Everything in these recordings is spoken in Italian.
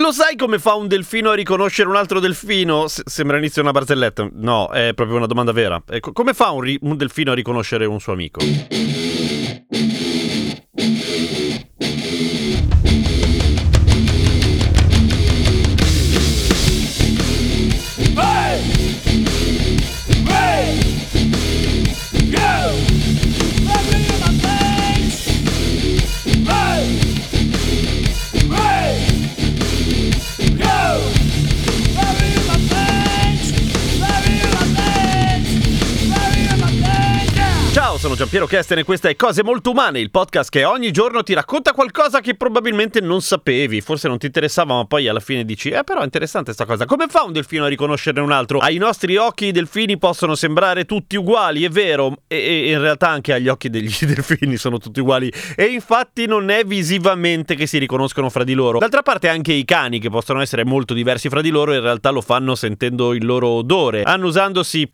Lo sai come fa un delfino a riconoscere un altro delfino? S- sembra inizio una barzelletta. No, è proprio una domanda vera. Ecco, come fa un, ri- un delfino a riconoscere un suo amico? Sono Giampiero Kesten e questa è Cose Molto Umane, il podcast che ogni giorno ti racconta qualcosa che probabilmente non sapevi, forse non ti interessava, ma poi alla fine dici, eh però è interessante sta cosa. Come fa un delfino a riconoscere un altro? Ai nostri occhi i delfini possono sembrare tutti uguali, è vero, e, e in realtà anche agli occhi degli delfini sono tutti uguali, e infatti non è visivamente che si riconoscono fra di loro. D'altra parte anche i cani, che possono essere molto diversi fra di loro, in realtà lo fanno sentendo il loro odore, annusandosi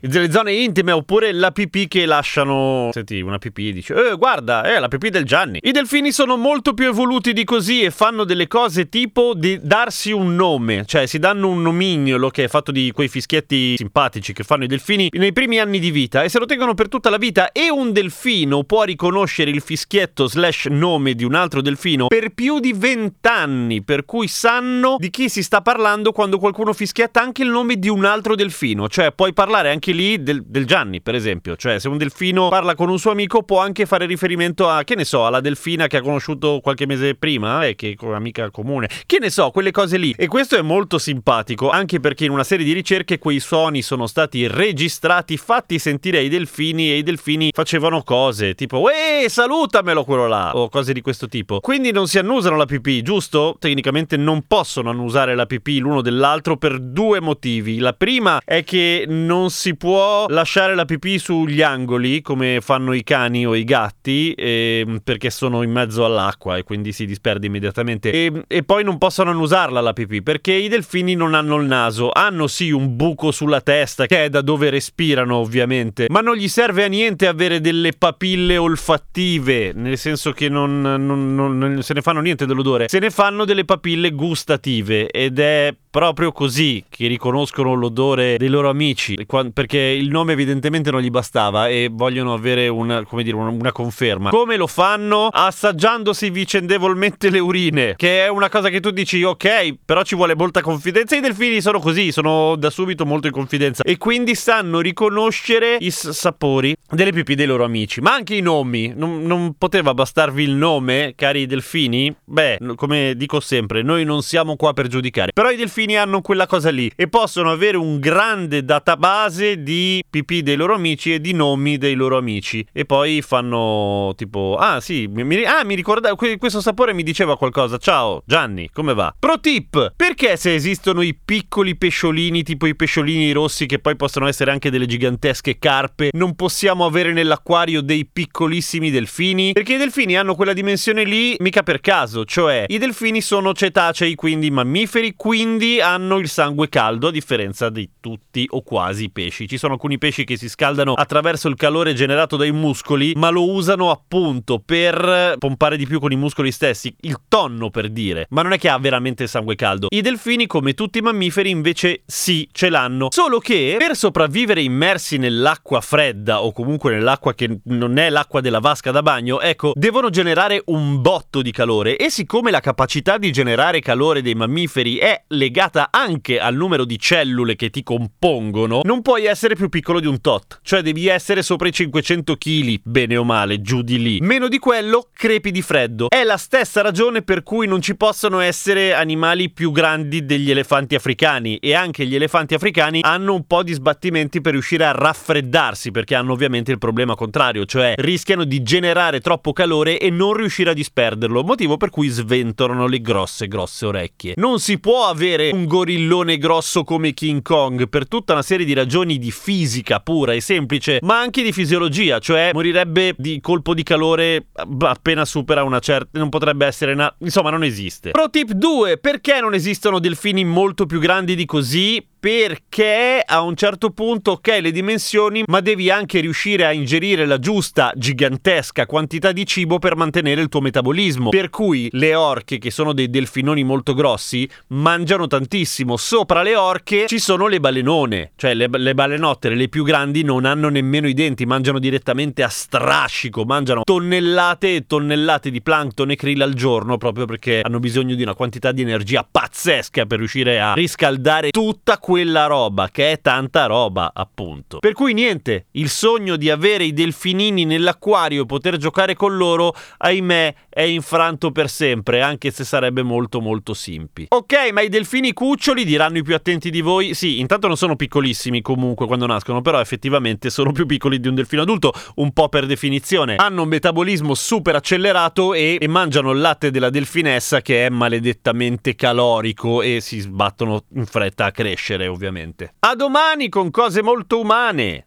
delle zone intime oppure la pipì che lasciano. Senti, una pipì dice: Eh, guarda, è la pipì del Gianni. I delfini sono molto più evoluti di così e fanno delle cose tipo di darsi un nome, cioè si danno un nomignolo che è fatto di quei fischietti simpatici che fanno i delfini nei primi anni di vita e se lo tengono per tutta la vita. E un delfino può riconoscere il fischietto slash nome di un altro delfino per più di vent'anni, per cui sanno di chi si sta parlando quando qualcuno fischietta anche il nome di un altro delfino, cioè puoi parlare anche lì del, del Gianni, per esempio, cioè se un delfino parla con un suo amico può anche fare riferimento a, che ne so, alla delfina che ha conosciuto qualche mese prima e che è amica comune, che ne so, quelle cose lì. E questo è molto simpatico, anche perché in una serie di ricerche quei suoni sono stati registrati, fatti sentire ai delfini e i delfini facevano cose, tipo, eeeh, salutamelo quello là, o cose di questo tipo. Quindi non si annusano la pipì, giusto? Tecnicamente non possono annusare la pipì l'uno dell'altro per due motivi. La prima è che non si può lasciare la pipì sugli angoli come fanno i cani o i gatti eh, perché sono in mezzo all'acqua e quindi si disperde immediatamente. E, e, poi non possono annusarla la pipì perché i delfini non hanno il naso. Hanno sì un buco sulla testa che è da dove respirano ovviamente ma non gli serve a niente avere delle papille olfattive nel senso che non, non, non, non se ne fanno niente dell'odore. Se ne fanno delle papille gustative ed è proprio così che riconoscono l'odore dei loro amici perché il nome evidentemente non gli bastava e vogliono avere una, dire, una, conferma. Come lo fanno? Assaggiandosi vicendevolmente le urine, che è una cosa che tu dici ok, però ci vuole molta confidenza. I delfini sono così, sono da subito molto in confidenza e quindi sanno riconoscere i sapori delle pipì dei loro amici, ma anche i nomi. Non, non poteva bastarvi il nome, cari delfini? Beh, come dico sempre, noi non siamo qua per giudicare, però i delfini hanno quella cosa lì e possono avere un grande database di pipì dei loro amici e di nomi dei loro amici. E poi fanno tipo ah sì mi, ah, mi ricordavo questo sapore mi diceva qualcosa. Ciao Gianni come va? Pro tip perché se esistono i piccoli pesciolini tipo i pesciolini rossi che poi possono essere anche delle gigantesche carpe non possiamo avere nell'acquario dei piccolissimi delfini? Perché i delfini hanno quella dimensione lì mica per caso cioè i delfini sono cetacei quindi mammiferi quindi hanno il sangue caldo a differenza di tutti o quasi i pesci. Ci sono alcuni pesci che si scaldano attraverso il calore generato dai muscoli, ma lo usano appunto per pompare di più con i muscoli stessi, il tonno per dire, ma non è che ha veramente sangue caldo. I delfini, come tutti i mammiferi, invece sì, ce l'hanno, solo che per sopravvivere immersi nell'acqua fredda o comunque nell'acqua che non è l'acqua della vasca da bagno, ecco, devono generare un botto di calore e siccome la capacità di generare calore dei mammiferi è legata legata anche al numero di cellule che ti compongono, non puoi essere più piccolo di un tot, cioè devi essere sopra i 500 kg, bene o male, giù di lì. Meno di quello, crepi di freddo. È la stessa ragione per cui non ci possono essere animali più grandi degli elefanti africani e anche gli elefanti africani hanno un po' di sbattimenti per riuscire a raffreddarsi perché hanno ovviamente il problema contrario, cioè rischiano di generare troppo calore e non riuscire a disperderlo, motivo per cui sventolano le grosse grosse orecchie. Non si può avere un gorillone grosso come King Kong per tutta una serie di ragioni di fisica pura e semplice, ma anche di fisiologia, cioè morirebbe di colpo di calore appena supera una certa non potrebbe essere una... insomma non esiste. Pro tip 2, perché non esistono delfini molto più grandi di così? Perché a un certo punto, ok, le dimensioni, ma devi anche riuscire a ingerire la giusta, gigantesca quantità di cibo per mantenere il tuo metabolismo. Per cui le orche, che sono dei delfinoni molto grossi, mangiano tantissimo. Sopra le orche ci sono le balenone, cioè le, le balenottere, le più grandi, non hanno nemmeno i denti, mangiano direttamente a strascico, mangiano tonnellate e tonnellate di plankton e krill al giorno, proprio perché hanno bisogno di una quantità di energia pazzesca per riuscire a riscaldare tutta quella quella roba, che è tanta roba, appunto. Per cui niente, il sogno di avere i delfinini nell'acquario e poter giocare con loro, ahimè, è infranto per sempre, anche se sarebbe molto molto simpi. Ok, ma i delfini cuccioli diranno i più attenti di voi. Sì, intanto non sono piccolissimi comunque quando nascono, però effettivamente sono più piccoli di un delfino adulto, un po' per definizione. Hanno un metabolismo super accelerato e, e mangiano il latte della delfinessa che è maledettamente calorico e si sbattono in fretta a crescere ovviamente. A domani con cose molto umane.